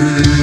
Amen.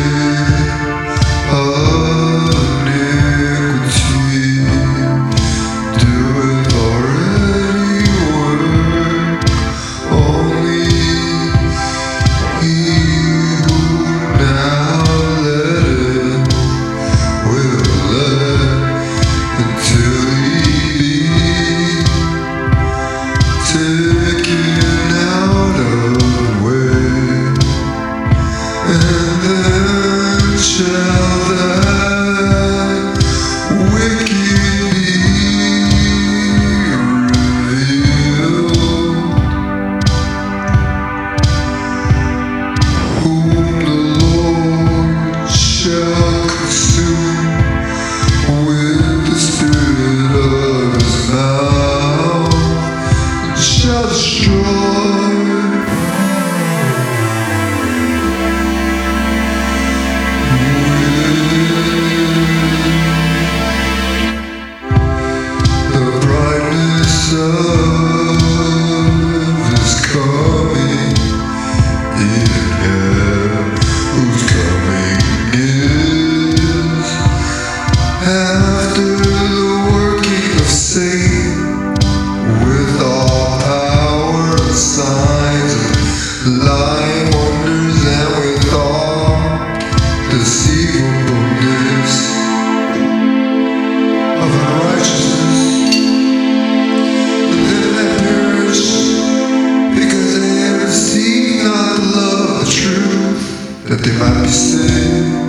Truth, that they